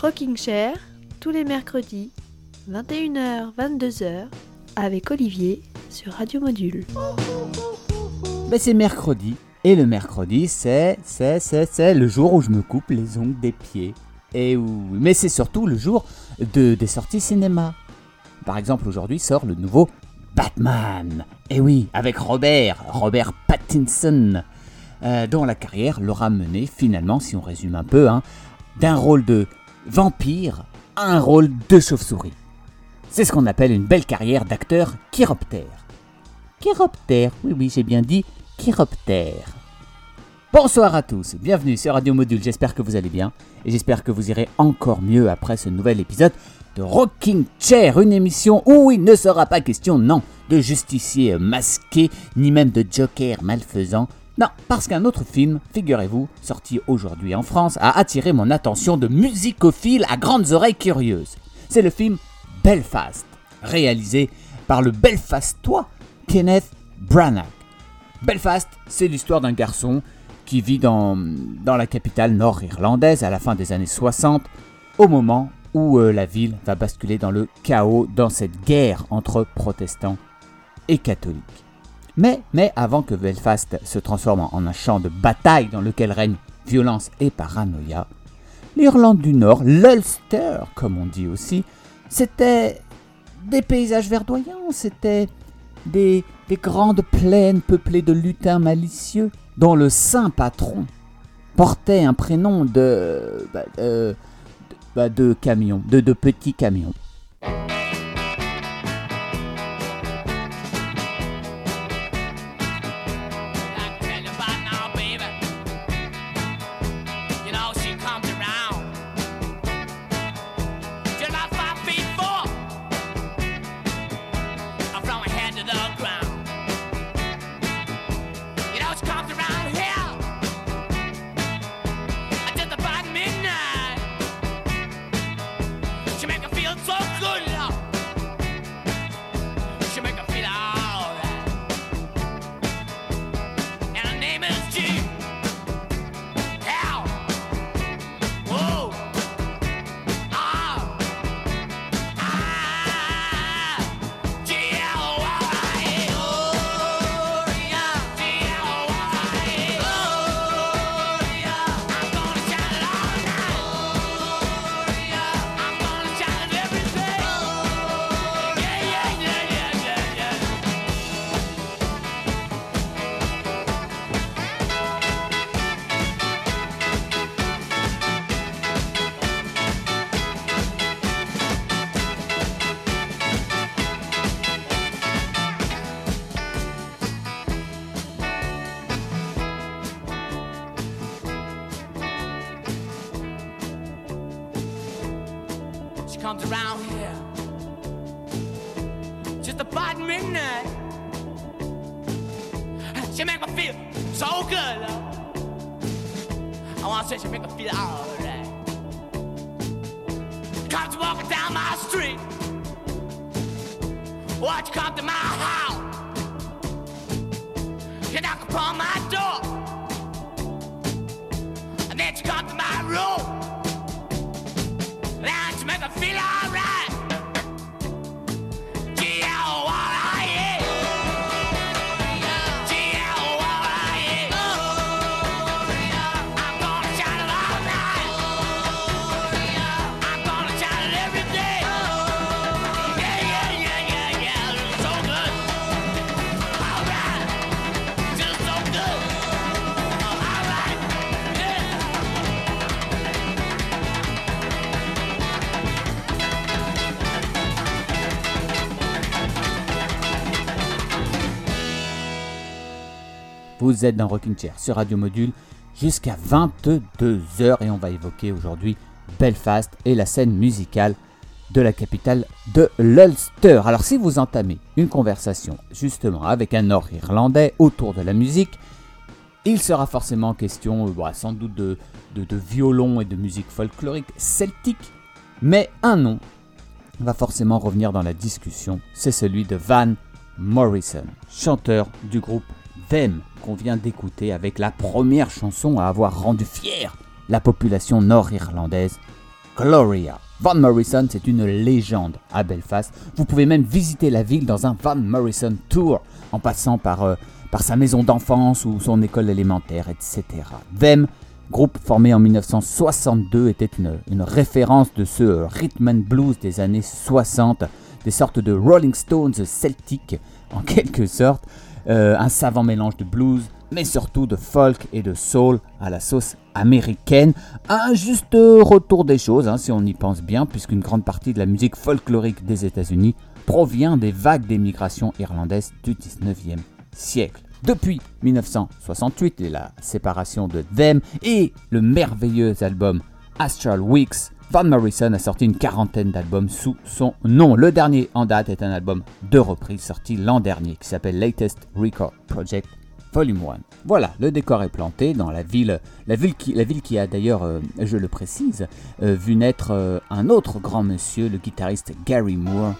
Rocking Chair, tous les mercredis, 21h, 22h, avec Olivier sur Radio Module. Ben, c'est mercredi. Et le mercredi, c'est, c'est, c'est, c'est le jour où je me coupe les ongles des pieds. Et où... Mais c'est surtout le jour de, des sorties cinéma. Par exemple, aujourd'hui sort le nouveau Batman. Et oui, avec Robert, Robert Pattinson, euh, dont la carrière l'aura mené finalement, si on résume un peu, hein, d'un rôle de vampire à un rôle de chauve-souris. C'est ce qu'on appelle une belle carrière d'acteur chiroptère. Chiroptère, oui oui j'ai bien dit chiroptère. Bonsoir à tous, bienvenue sur Radio Module, j'espère que vous allez bien et j'espère que vous irez encore mieux après ce nouvel épisode de Rocking Chair, une émission où il ne sera pas question, non, de justicier masqué, ni même de joker malfaisant. Non, parce qu'un autre film, figurez-vous, sorti aujourd'hui en France, a attiré mon attention de musicophile à grandes oreilles curieuses. C'est le film Belfast, réalisé par le Belfastois Kenneth Branagh. Belfast, c'est l'histoire d'un garçon qui vit dans, dans la capitale nord-irlandaise à la fin des années 60, au moment où euh, la ville va basculer dans le chaos dans cette guerre entre protestants et catholiques. Mais, avant que Belfast se transforme en un champ de bataille dans lequel règne violence et paranoïa, l'Irlande du Nord, l'Ulster comme on dit aussi, c'était des paysages verdoyants, c'était des, des grandes plaines peuplées de lutins malicieux, dont le saint patron portait un prénom de, bah, euh, de, bah, de camion, de, de petits camions. around. Vous êtes dans Rocking Chair sur Radio Module jusqu'à 22h et on va évoquer aujourd'hui Belfast et la scène musicale de la capitale de l'Ulster. Alors si vous entamez une conversation justement avec un Nord-Irlandais autour de la musique, il sera forcément question euh, bah, sans doute de, de, violon et de musique folklorique celtique, mais un nom va forcément revenir dans la discussion, c'est celui de Van Morrison, chanteur du groupe Them qu'on vient d'écouter avec la première chanson à avoir rendu fière la population nord-irlandaise Gloria. Van Morrison, c'est une légende à Belfast. Vous pouvez même visiter la ville dans un Van Morrison Tour, en passant par, euh, par sa maison d'enfance ou son école élémentaire, etc. Them, groupe formé en 1962, était une, une référence de ce rhythm and blues des années 60, des sortes de Rolling Stones celtiques, en quelque sorte. Euh, un savant mélange de blues, mais surtout de folk et de soul à la sauce américaine. Un juste retour des choses, hein, si on y pense bien, puisqu'une grande partie de la musique folklorique des États-Unis provient des vagues d'émigration irlandaise du 19e siècle. Depuis 1968 et la séparation de Them et le merveilleux album Astral Weeks, Van Morrison a sorti une quarantaine d'albums sous son nom. Le dernier en date est un album de reprise sorti l'an dernier qui s'appelle Latest Record Project Volume 1. Voilà, le décor est planté dans la ville, la ville qui, la ville qui a d'ailleurs, euh, je le précise, euh, vu naître euh, un autre grand monsieur, le guitariste Gary Moore.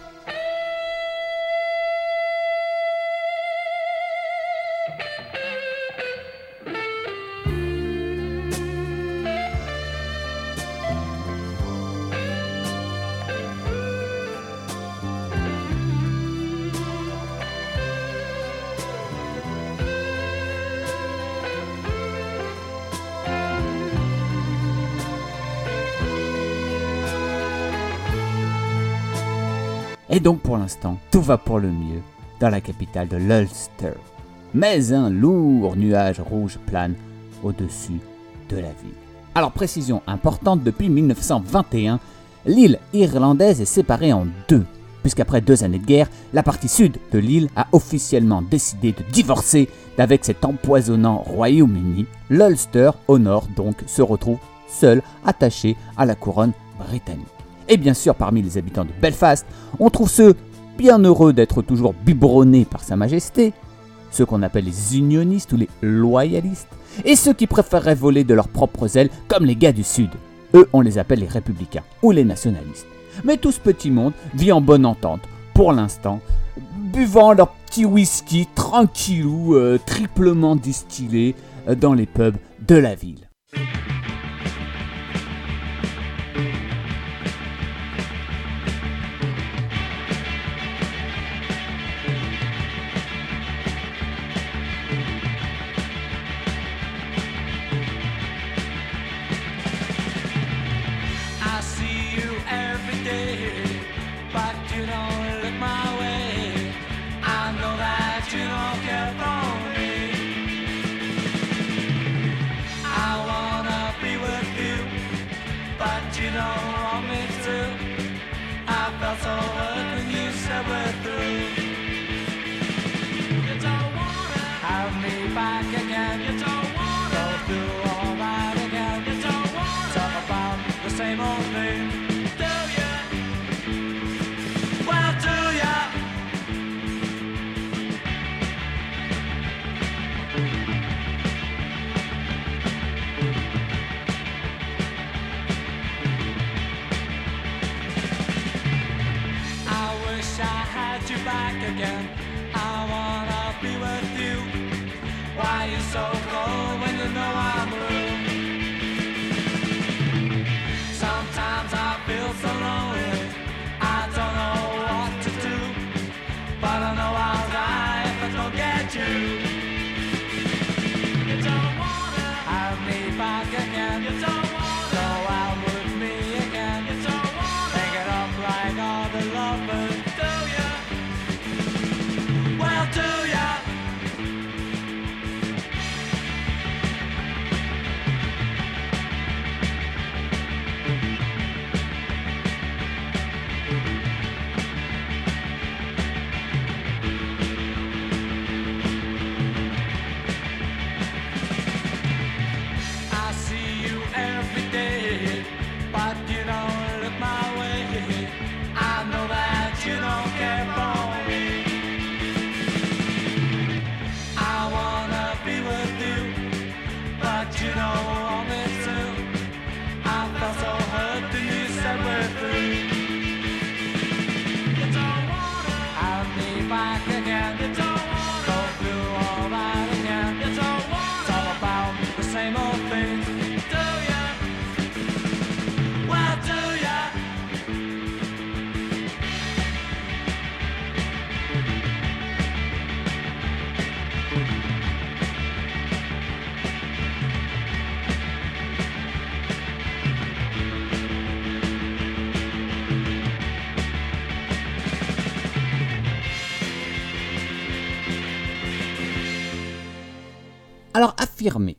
Donc pour l'instant, tout va pour le mieux dans la capitale de l'Ulster. Mais un lourd nuage rouge plane au-dessus de la ville. Alors précision importante, depuis 1921, l'île irlandaise est séparée en deux, puisqu'après deux années de guerre, la partie sud de l'île a officiellement décidé de divorcer d'avec cet empoisonnant Royaume-Uni. L'Ulster, au nord donc, se retrouve seul, attaché à la couronne britannique. Et bien sûr, parmi les habitants de Belfast, on trouve ceux bien heureux d'être toujours biberonnés par Sa Majesté, ceux qu'on appelle les unionistes ou les loyalistes, et ceux qui préféreraient voler de leurs propres ailes comme les gars du Sud. Eux, on les appelle les républicains ou les nationalistes. Mais tout ce petit monde vit en bonne entente, pour l'instant, buvant leur petit whisky tranquillou, euh, triplement distillé, euh, dans les pubs de la ville. Affirmer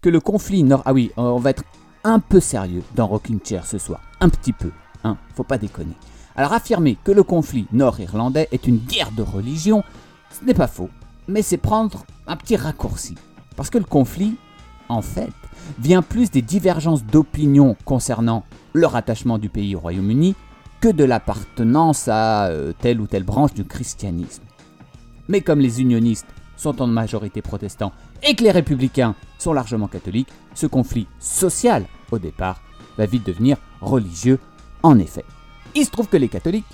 que le conflit nord... Ah oui, on va être un peu sérieux dans Rocking Chair ce soir. Un petit peu, hein, faut pas déconner. Alors affirmer que le conflit nord-irlandais est une guerre de religion, ce n'est pas faux, mais c'est prendre un petit raccourci. Parce que le conflit, en fait, vient plus des divergences d'opinion concernant le rattachement du pays au Royaume-Uni que de l'appartenance à euh, telle ou telle branche du christianisme. Mais comme les unionistes sont en majorité protestants et que les républicains sont largement catholiques, ce conflit social, au départ, va vite devenir religieux en effet. Il se trouve que les catholiques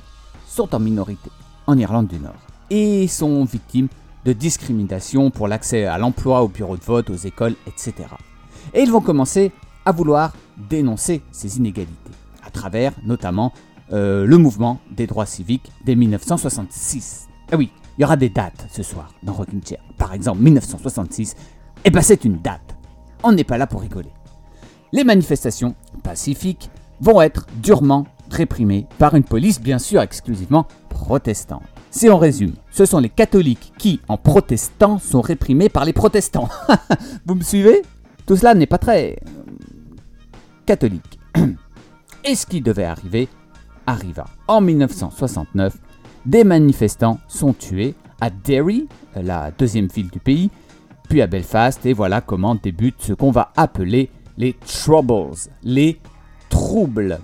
sont en minorité en Irlande du Nord et sont victimes de discrimination pour l'accès à l'emploi, au bureau de vote, aux écoles, etc. Et ils vont commencer à vouloir dénoncer ces inégalités, à travers notamment euh, le mouvement des droits civiques dès 1966. Ah oui, il y aura des dates ce soir dans Rocking Chair. Par exemple, 1966, et ben c'est une date. On n'est pas là pour rigoler. Les manifestations pacifiques vont être durement réprimées par une police bien sûr exclusivement protestante. Si on résume, ce sont les catholiques qui, en protestant, sont réprimés par les protestants. Vous me suivez? Tout cela n'est pas très euh, catholique. Et ce qui devait arriver arriva. En 1969, des manifestants sont tués à Derry, la deuxième ville du pays, puis à Belfast, et voilà comment débute ce qu'on va appeler les Troubles, les troubles.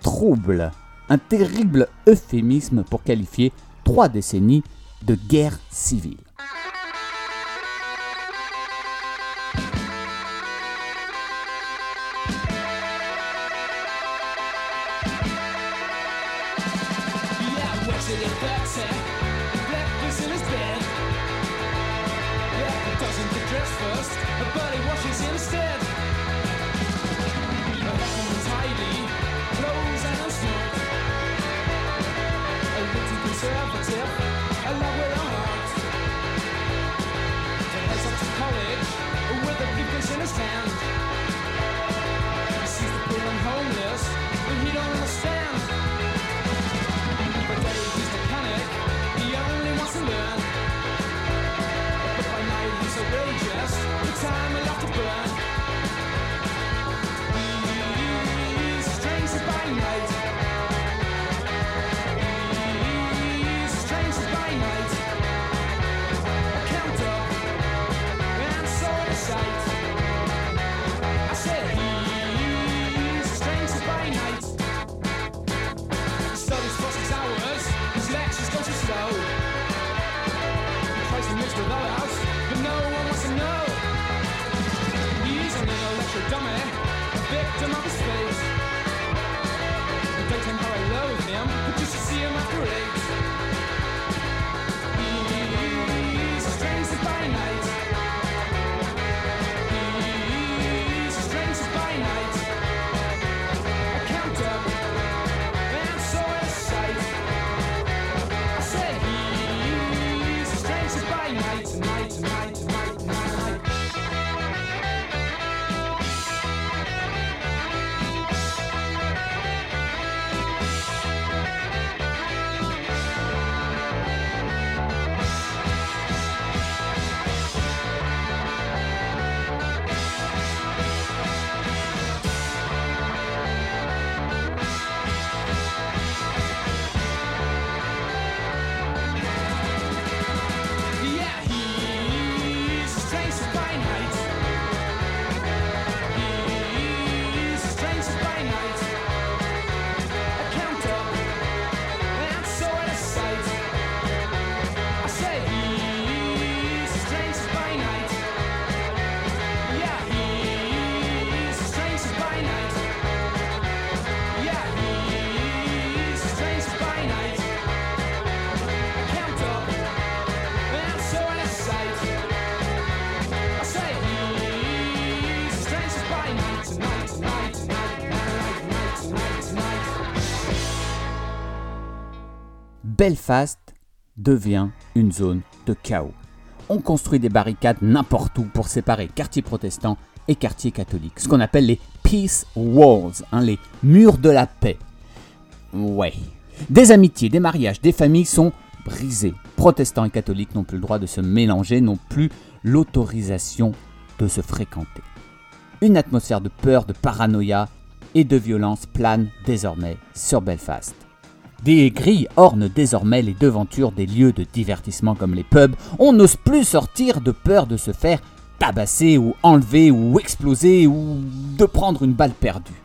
Troubles, un terrible euphémisme pour qualifier trois décennies de guerre civile. Belfast devient une zone de chaos. On construit des barricades n'importe où pour séparer quartier protestant et quartier catholique, ce qu'on appelle les Peace Walls, hein, les murs de la paix. Ouais. Des amitiés, des mariages, des familles sont brisés. Protestants et catholiques n'ont plus le droit de se mélanger, n'ont plus l'autorisation de se fréquenter. Une atmosphère de peur, de paranoïa et de violence plane désormais sur Belfast. Des grilles ornent désormais les devantures des lieux de divertissement comme les pubs. On n'ose plus sortir de peur de se faire tabasser ou enlever ou exploser ou de prendre une balle perdue.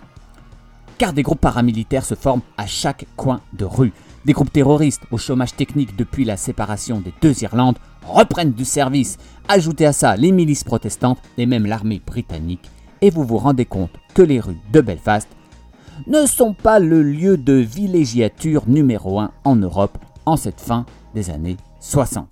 Car des groupes paramilitaires se forment à chaque coin de rue. Des groupes terroristes au chômage technique depuis la séparation des deux Irlandes reprennent du service. Ajoutez à ça les milices protestantes et même l'armée britannique et vous vous rendez compte que les rues de Belfast ne sont pas le lieu de villégiature numéro 1 en Europe en cette fin des années 60.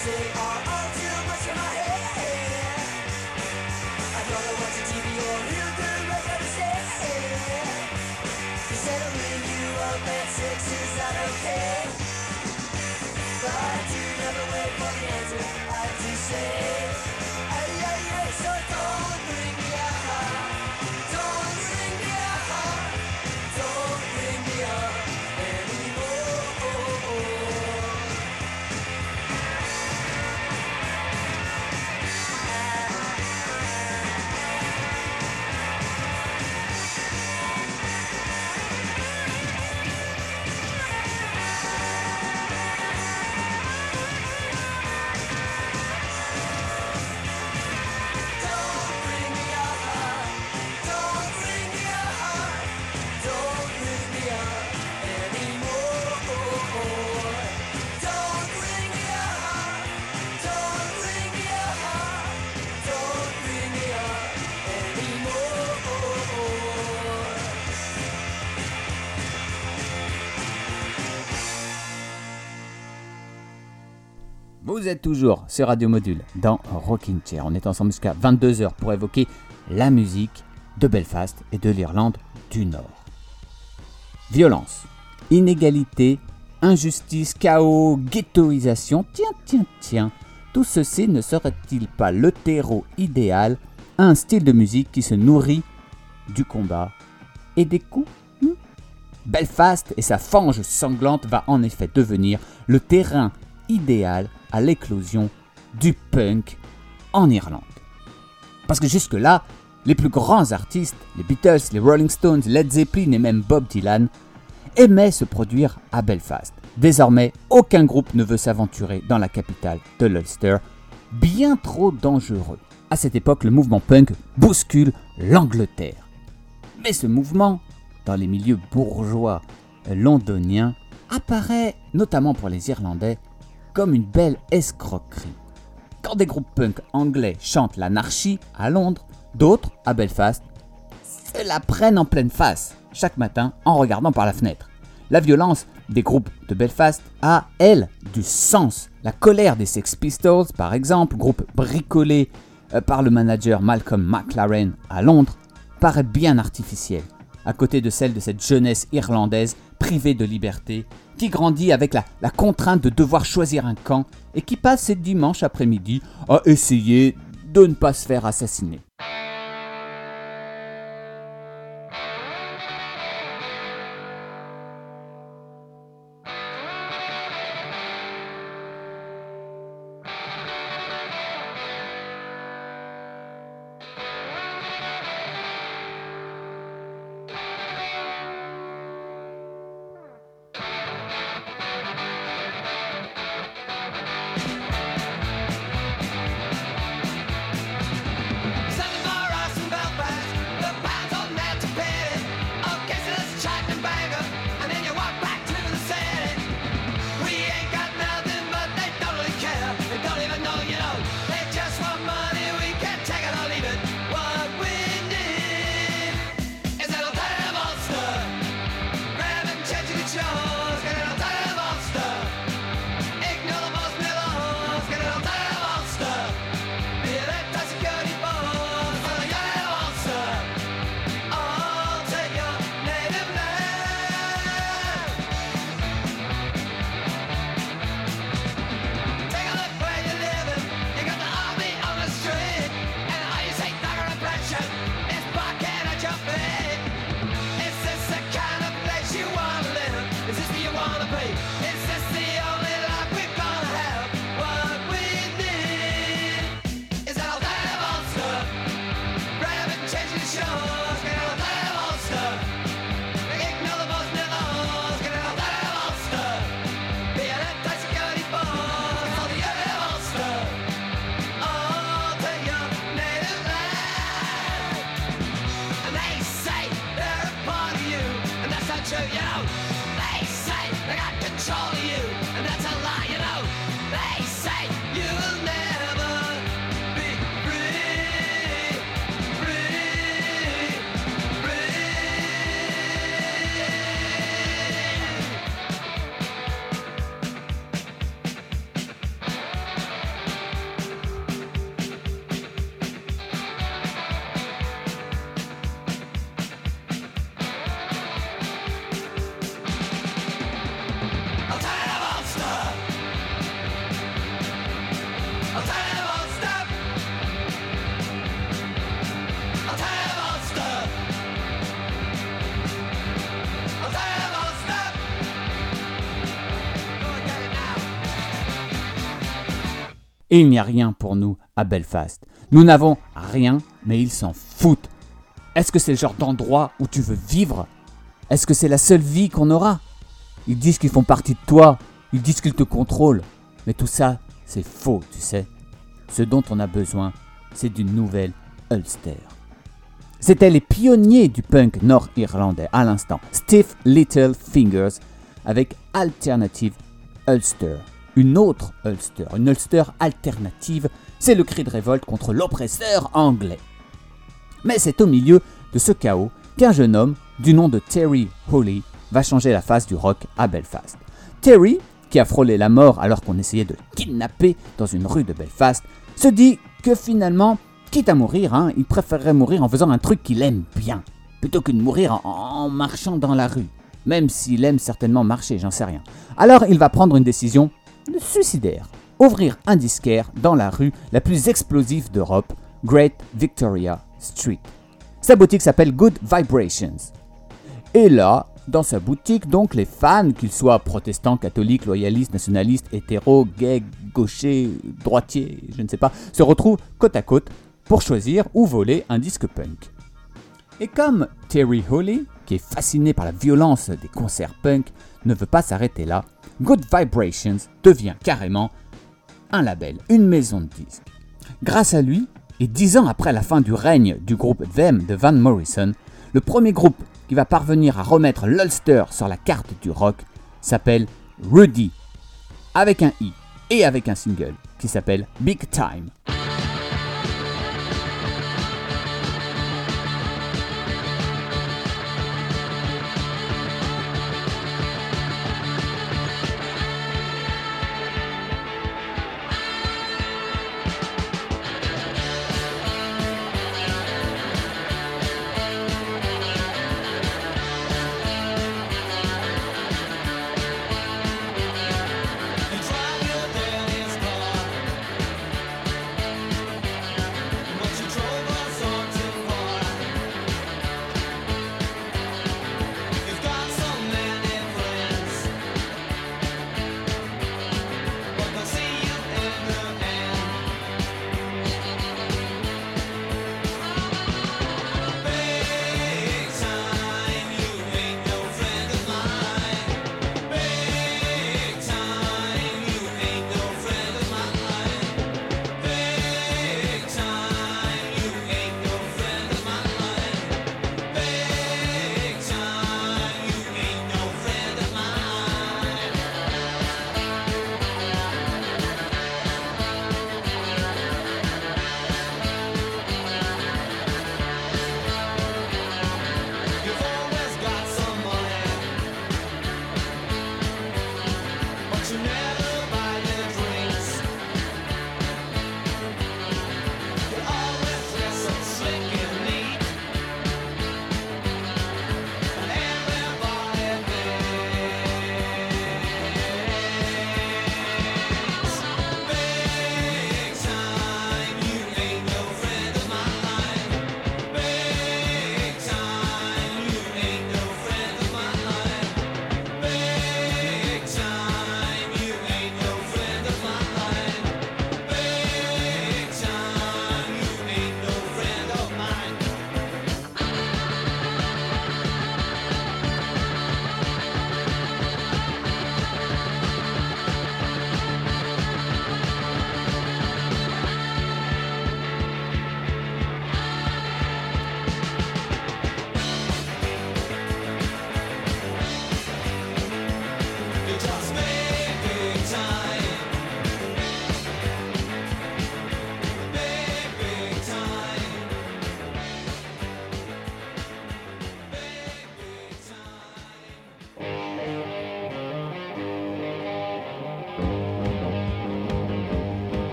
Say are Vous êtes toujours sur Radio Module dans Rocking Chair. On est ensemble jusqu'à 22h pour évoquer la musique de Belfast et de l'Irlande du Nord. Violence, inégalité, injustice, chaos, ghettoisation. Tiens, tiens, tiens. Tout ceci ne serait-il pas le terreau idéal? À un style de musique qui se nourrit du combat et des coups? Hmm? Belfast et sa fange sanglante va en effet devenir le terrain idéal à l'éclosion du punk en Irlande. Parce que jusque-là, les plus grands artistes, les Beatles, les Rolling Stones, Led Zeppelin et même Bob Dylan, aimaient se produire à Belfast. Désormais, aucun groupe ne veut s'aventurer dans la capitale de l'Ulster, bien trop dangereux. À cette époque, le mouvement punk bouscule l'Angleterre. Mais ce mouvement, dans les milieux bourgeois londoniens, apparaît, notamment pour les Irlandais, comme une belle escroquerie. Quand des groupes punk anglais chantent l'anarchie à Londres, d'autres, à Belfast, se la prennent en pleine face, chaque matin en regardant par la fenêtre. La violence des groupes de Belfast a, elle, du sens. La colère des Sex Pistols, par exemple, groupe bricolé euh, par le manager Malcolm McLaren à Londres, paraît bien artificielle, à côté de celle de cette jeunesse irlandaise privée de liberté, qui grandit avec la, contrainte de devoir choisir un camp et qui passe ses dimanches après-midi à essayer de ne pas se faire assassiner. Et il n'y a rien pour nous à Belfast. Nous n'avons rien, mais ils s'en foutent. Est-ce que c'est le genre d'endroit où tu veux vivre? Est-ce que c'est la seule vie qu'on aura? Ils disent qu'ils font partie de toi, ils disent qu'ils te contrôlent. Mais tout ça, c'est faux, tu sais. Ce dont on a besoin, c'est d'une nouvelle Ulster. C'étaient les pionniers du punk nord-irlandais à l'instant, Stiff Little Fingers, avec Alternative Ulster. Une autre Ulster, une Ulster alternative, c'est le cri de révolte contre l'oppresseur anglais. Mais c'est au milieu de ce chaos qu'un jeune homme du nom de Terry Hooley va changer la face du rock à Belfast. Terry, qui a frôlé la mort alors qu'on essayait de kidnapper dans une rue de Belfast, se dit que finalement, quitte à mourir, hein, il préférerait mourir en faisant un truc qu'il aime bien, plutôt que de mourir en marchant dans la rue. Même s'il aime certainement marcher, j'en sais rien. Alors il va prendre une décision suicidaire. Ouvrir un disquaire dans la rue la plus explosive d'Europe, Great Victoria Street. Sa boutique s'appelle Good Vibrations. Et là, dans sa boutique, donc, les fans, qu'ils soient protestants, catholiques, loyalistes, nationalistes, hétéros, gays, gauchers, droitiers, je ne sais pas, se retrouvent côte à côte pour choisir ou voler un disque punk. Et comme Terry Hooley, qui est fasciné par la violence des concerts punk, ne veut pas s'arrêter là, Good Vibrations devient carrément un label, une maison de disques. Grâce à lui, et dix ans après la fin du règne du groupe Them de Van Morrison, le premier groupe qui va parvenir à remettre l'Ulster sur la carte du rock s'appelle Rudy, avec un i et avec un single qui s'appelle Big Time.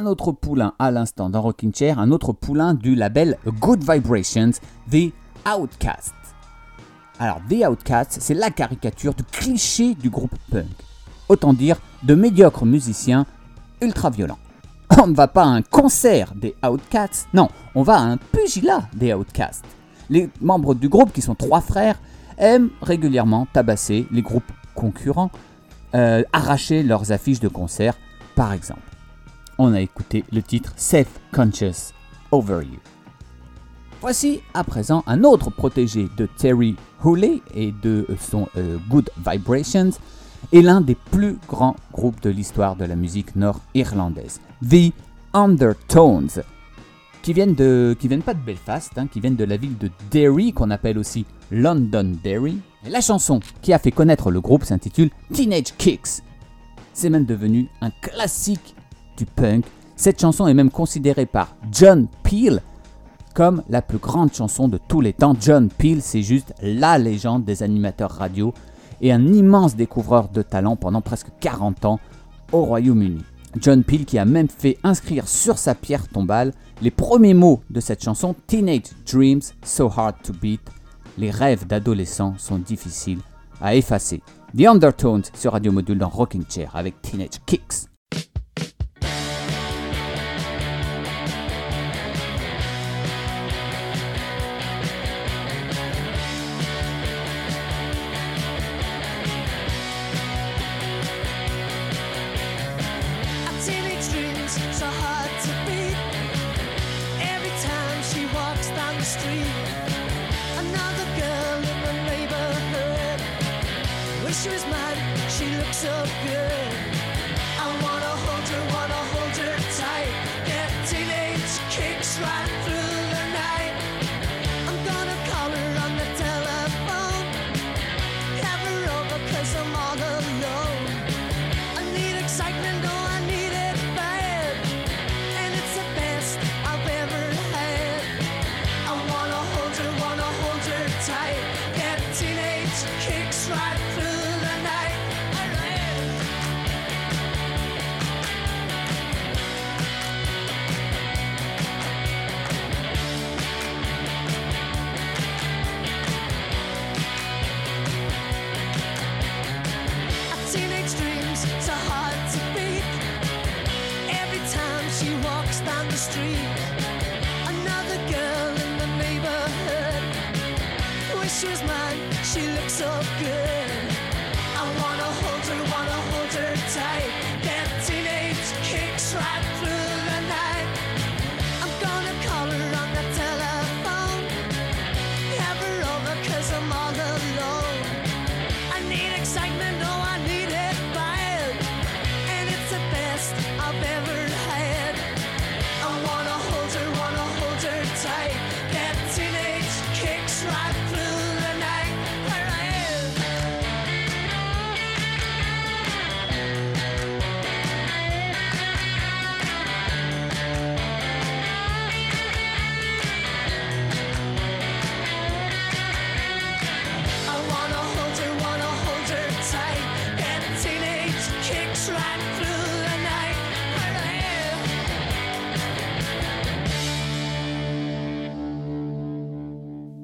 Un autre poulain à l'instant dans Rocking Chair, un autre poulain du label Good Vibrations, The Outcast. Alors, The Outcast, c'est la caricature du cliché du groupe punk. Autant dire de médiocres musiciens ultra violents. On ne va pas à un concert des Outcasts, non, on va à un pugilat des Outcasts. Les membres du groupe, qui sont trois frères, aiment régulièrement tabasser les groupes concurrents, euh, arracher leurs affiches de concert, par exemple on a écouté le titre Self Conscious Over You. Voici à présent un autre protégé de Terry Hooley et de son euh, Good Vibrations et l'un des plus grands groupes de l'histoire de la musique nord-irlandaise, The Undertones, qui viennent, de, qui viennent pas de Belfast, hein, qui viennent de la ville de Derry, qu'on appelle aussi Londonderry. Et la chanson qui a fait connaître le groupe s'intitule Teenage Kicks. C'est même devenu un classique punk. Cette chanson est même considérée par John Peel comme la plus grande chanson de tous les temps. John Peel, c'est juste la légende des animateurs radio et un immense découvreur de talent pendant presque 40 ans au Royaume-Uni. John Peel qui a même fait inscrire sur sa pierre tombale les premiers mots de cette chanson Teenage Dreams So Hard to Beat. Les rêves d'adolescents sont difficiles à effacer. The Undertones sur Radio Module dans Rocking Chair avec Teenage Kicks. She was mine, she looks so good. I wanna hold her,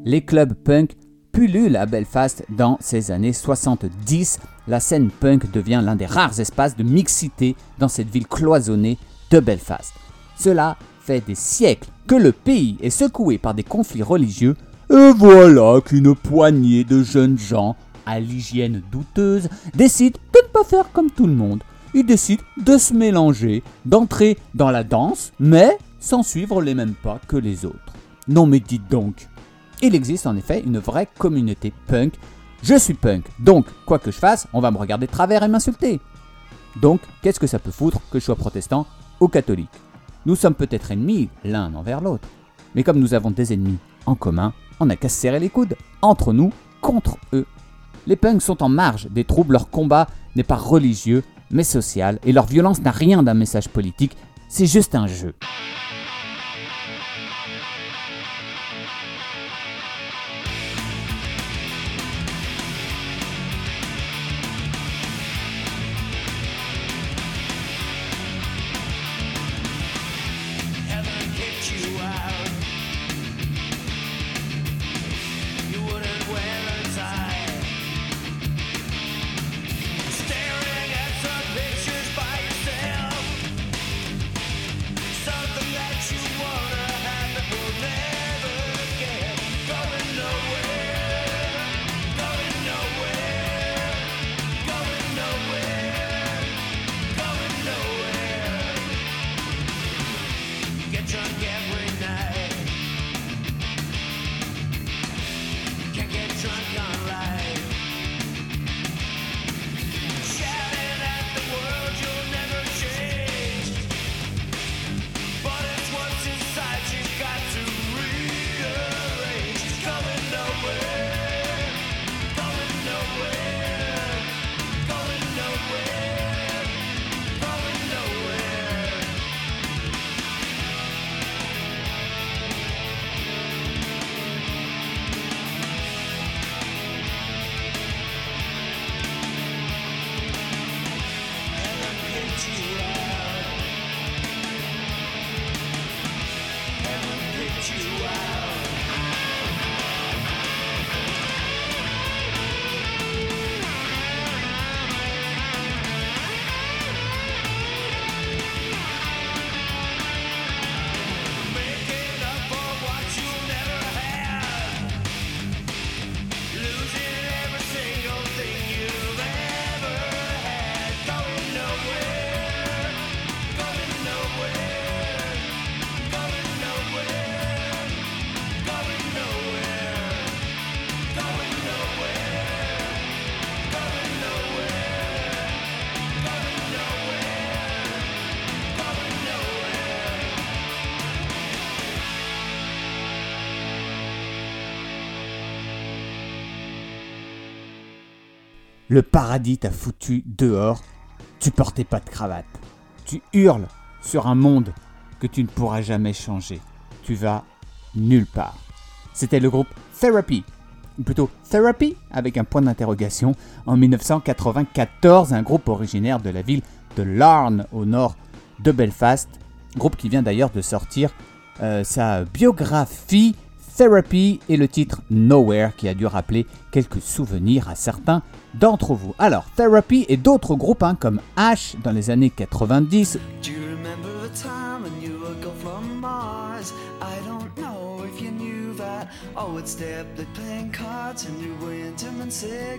Les clubs punk pullulent à Belfast dans ces années 70. La scène punk devient l'un des rares espaces de mixité dans cette ville cloisonnée de Belfast. Cela fait des siècles que le pays est secoué par des conflits religieux et voilà qu'une poignée de jeunes gens à l'hygiène douteuse décident de ne pas faire comme tout le monde. Ils décident de se mélanger, d'entrer dans la danse, mais sans suivre les mêmes pas que les autres. Non mais dites donc, il existe en effet une vraie communauté punk. Je suis punk, donc quoi que je fasse, on va me regarder de travers et m'insulter. Donc, qu'est-ce que ça peut foutre que je sois protestant ou catholique? Nous sommes peut-être ennemis l'un envers l'autre, mais comme nous avons des ennemis en commun, on n'a qu'à se serrer les coudes, entre nous, contre eux. Les punks sont en marge des troubles, leur combat n'est pas religieux, mais social, et leur violence n'a rien d'un message politique, c'est juste un jeu. Le paradis t'a foutu dehors, tu portais pas de cravate. Tu hurles sur un monde que tu ne pourras jamais changer. Tu vas nulle part. C'était le groupe Therapy, ou plutôt Therapy avec un point d'interrogation, en 1994, un groupe originaire de la ville de Larne au nord de Belfast, groupe qui vient d'ailleurs de sortir euh, sa biographie Therapy et le titre Nowhere qui a dû rappeler quelques souvenirs à certains d'entre vous. Alors, Therapy et d'autres groupes hein, comme Ash dans les années 90 Do you remember the time when you were gone from Mars? I don't know if you knew that. Oh, it's Deadly playing cards and you were into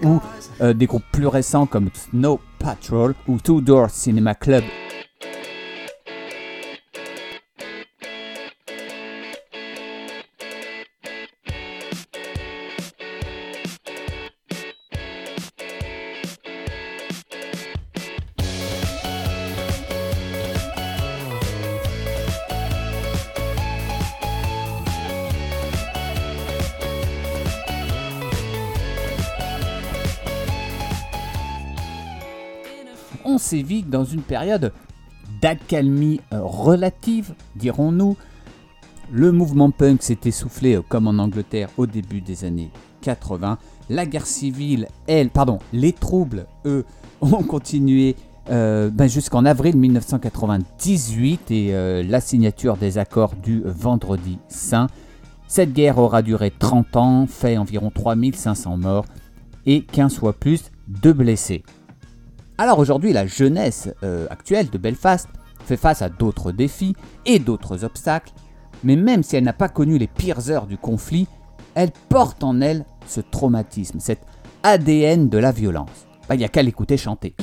ou euh, des groupes plus récents comme Snow Patrol ou Two Door Cinema Club. Dans une période d'accalmie euh, relative, dirons-nous. Le mouvement punk s'est essoufflé euh, comme en Angleterre au début des années 80. La guerre civile, elle, pardon, les troubles, eux, ont continué euh, ben, jusqu'en avril 1998 et la signature des accords du Vendredi Saint. Cette guerre aura duré 30 ans, fait environ 3500 morts et 15 fois plus de blessés. Alors aujourd'hui, la jeunesse euh, actuelle de Belfast fait face à d'autres défis et d'autres obstacles, mais même si elle n'a pas connu les pires heures du conflit, elle porte en elle ce traumatisme, cet ADN de la violence. Bah, Il n'y a qu'à l'écouter chanter.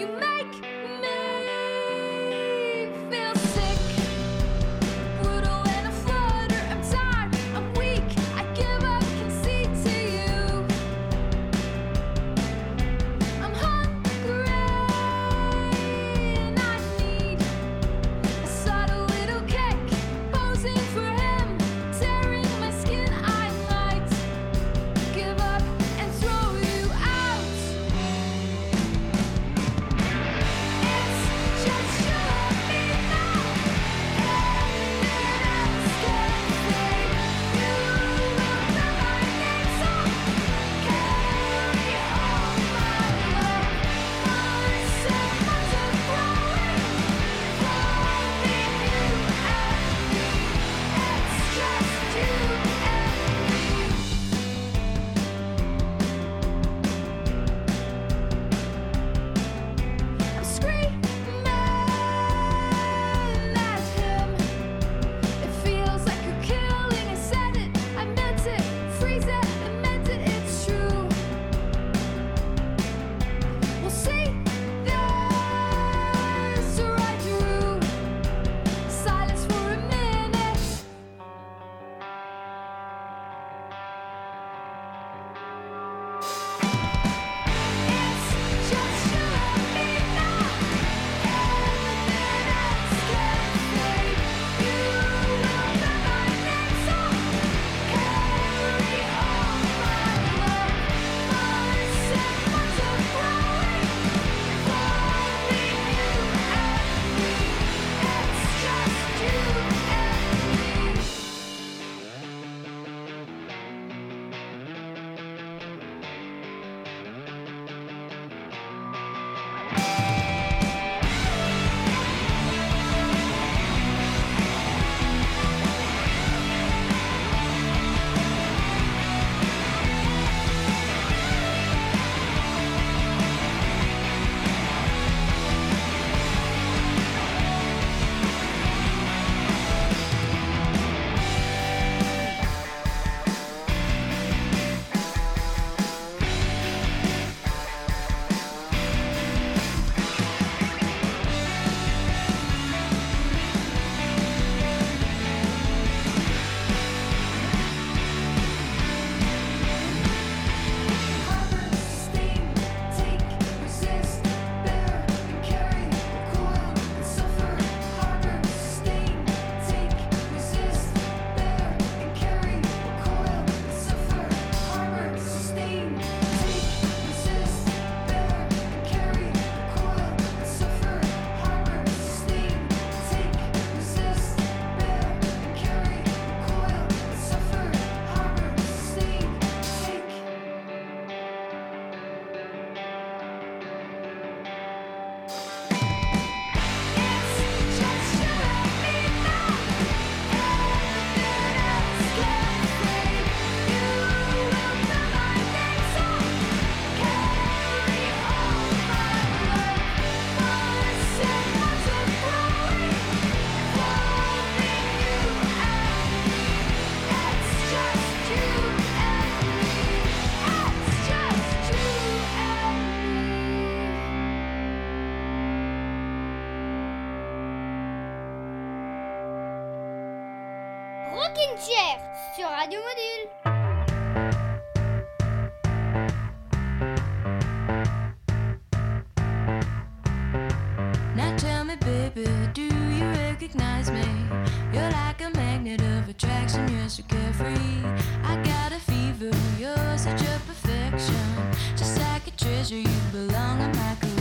You Now tell me, baby, do you recognize me? You're like a magnet of attraction, you're so carefree. I got a fever, you're such a perfection. Just like a treasure, you belong in my collection.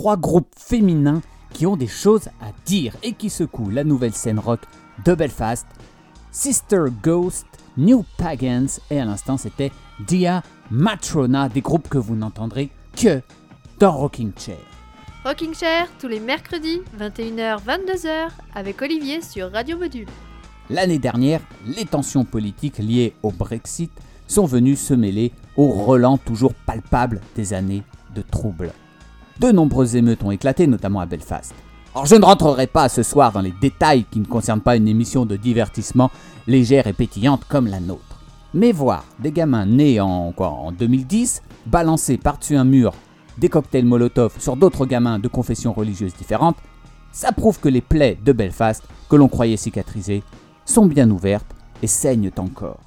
Trois groupes féminins qui ont des choses à dire et qui secouent la nouvelle scène rock de Belfast. Sister Ghost, New Pagans et à l'instant c'était Dia Matrona, des groupes que vous n'entendrez que dans Rocking Chair. Rocking Chair tous les mercredis 21h-22h avec Olivier sur Radio Module. L'année dernière, les tensions politiques liées au Brexit sont venues se mêler au relent toujours palpable des années de troubles. De nombreuses émeutes ont éclaté, notamment à Belfast. Alors je ne rentrerai pas ce soir dans les détails qui ne concernent pas une émission de divertissement légère et pétillante comme la nôtre. Mais voir des gamins nés en, en 2010 balancer par-dessus un mur des cocktails Molotov sur d'autres gamins de confessions religieuses différentes, ça prouve que les plaies de Belfast, que l'on croyait cicatrisées, sont bien ouvertes et saignent encore.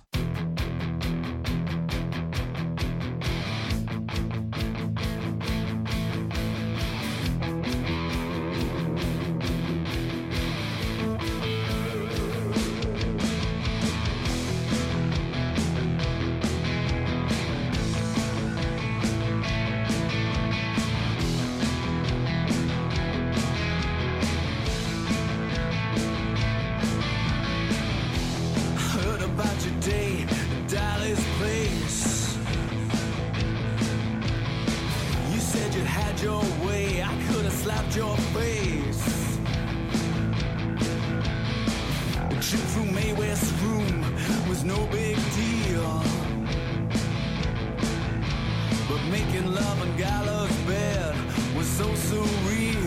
Your way, I could have slapped your face. A trip through May West room was no big deal. But making love on Gallows bed was so surreal.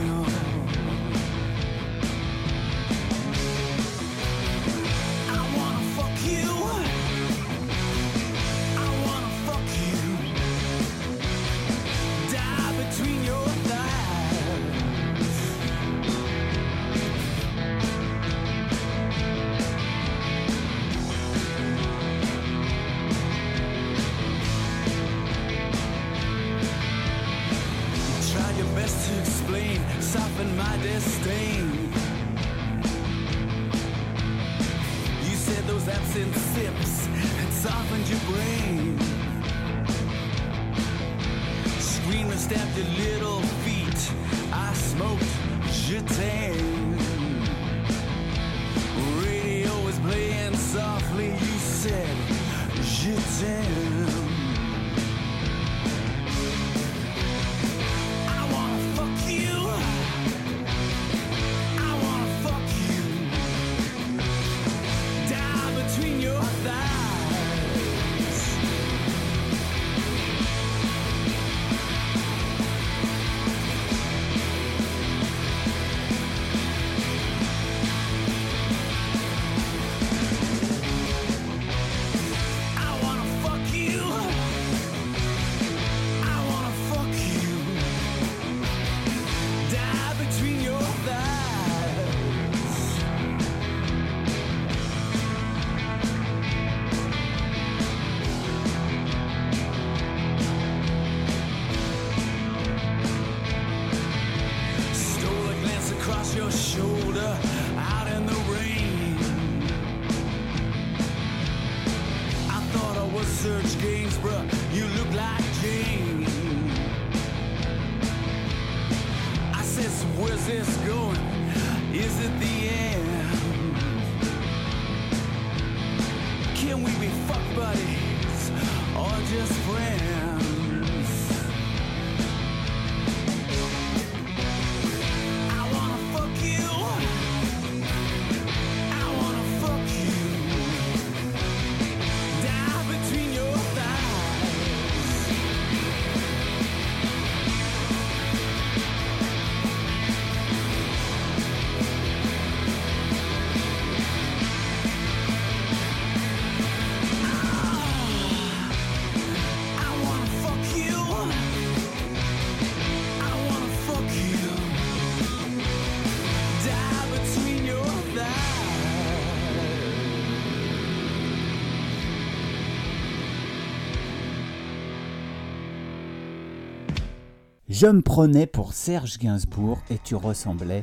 Je me prenais pour Serge Gainsbourg et tu ressemblais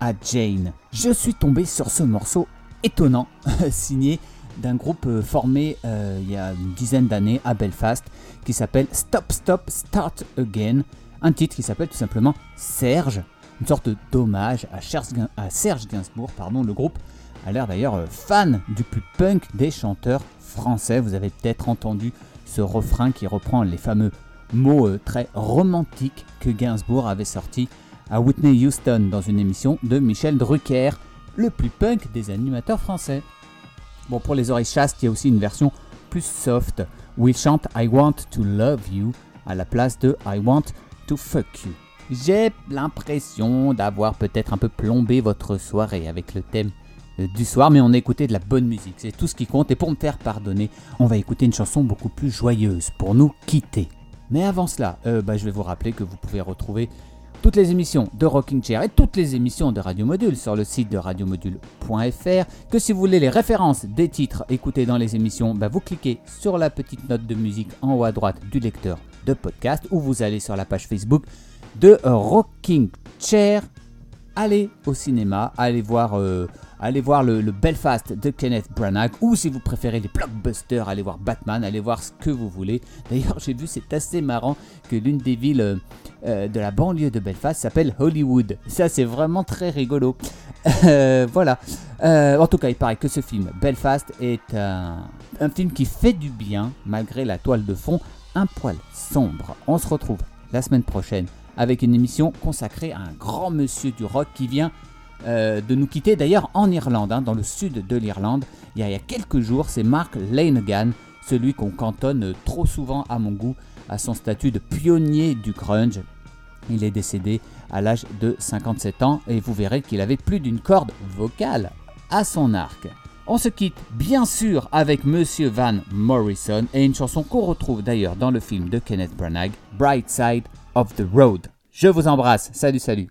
à Jane. Je suis tombé sur ce morceau étonnant, signé d'un groupe euh, formé euh, il y a une dizaine d'années à Belfast, qui s'appelle Stop Stop Start Again. Un titre qui s'appelle tout simplement Serge, une sorte d'hommage à, à Serge Gainsbourg. Pardon, le groupe a l'air d'ailleurs euh, fan du plus punk des chanteurs français. Vous avez peut-être entendu ce refrain qui reprend les fameux mots euh, très romantiques que Gainsbourg avait sortis à Whitney Houston dans une émission de Michel Drucker, le plus punk des animateurs français. Bon, pour les oreilles chastes, il y a aussi une version plus soft où il chante I want to love you à la place de I want to fuck you. J'ai l'impression d'avoir peut-être un peu plombé votre soirée avec le thème euh, du soir, mais on a écouté de la bonne musique, c'est tout ce qui compte. Et pour me faire pardonner, on va écouter une chanson beaucoup plus joyeuse pour nous quitter. Mais avant cela, euh, bah, je vais vous rappeler que vous pouvez retrouver toutes les émissions de Rocking Chair et toutes les émissions de Radio Module sur le site de radiomodule.fr. Que si vous voulez les références des titres écoutés dans les émissions, bah, vous cliquez sur la petite note de musique en haut à droite du lecteur de podcast ou vous allez sur la page Facebook de Rocking Chair. Allez au cinéma, allez voir, euh, allez voir le, Belfast de Kenneth Branagh ou si vous préférez les blockbusters, allez voir Batman, allez voir ce que vous voulez. D'ailleurs, j'ai vu, c'est assez marrant que l'une des villes euh, euh, de la banlieue de Belfast s'appelle Hollywood. Ça, c'est vraiment très rigolo. Euh, voilà. En tout cas, il paraît que ce film, Belfast, est un film qui fait du bien malgré la toile de fond un poil sombre. On se retrouve la semaine prochaine avec une émission consacrée à un grand monsieur du rock qui vient euh, de nous quitter d'ailleurs en Irlande, hein, dans le sud de l'Irlande. Il, il y a quelques jours, c'est Mark Lanegan, celui qu'on cantonne trop souvent à mon goût à son statut de pionnier du grunge. Il est décédé à l'âge de 57 ans et vous verrez qu'il avait plus d'une corde vocale à son arc. On se quitte bien sûr avec Monsieur Van Morrison et une chanson qu'on retrouve d'ailleurs dans le film de Kenneth Branagh, Bright Side of the Road. Je vous embrasse, salut salut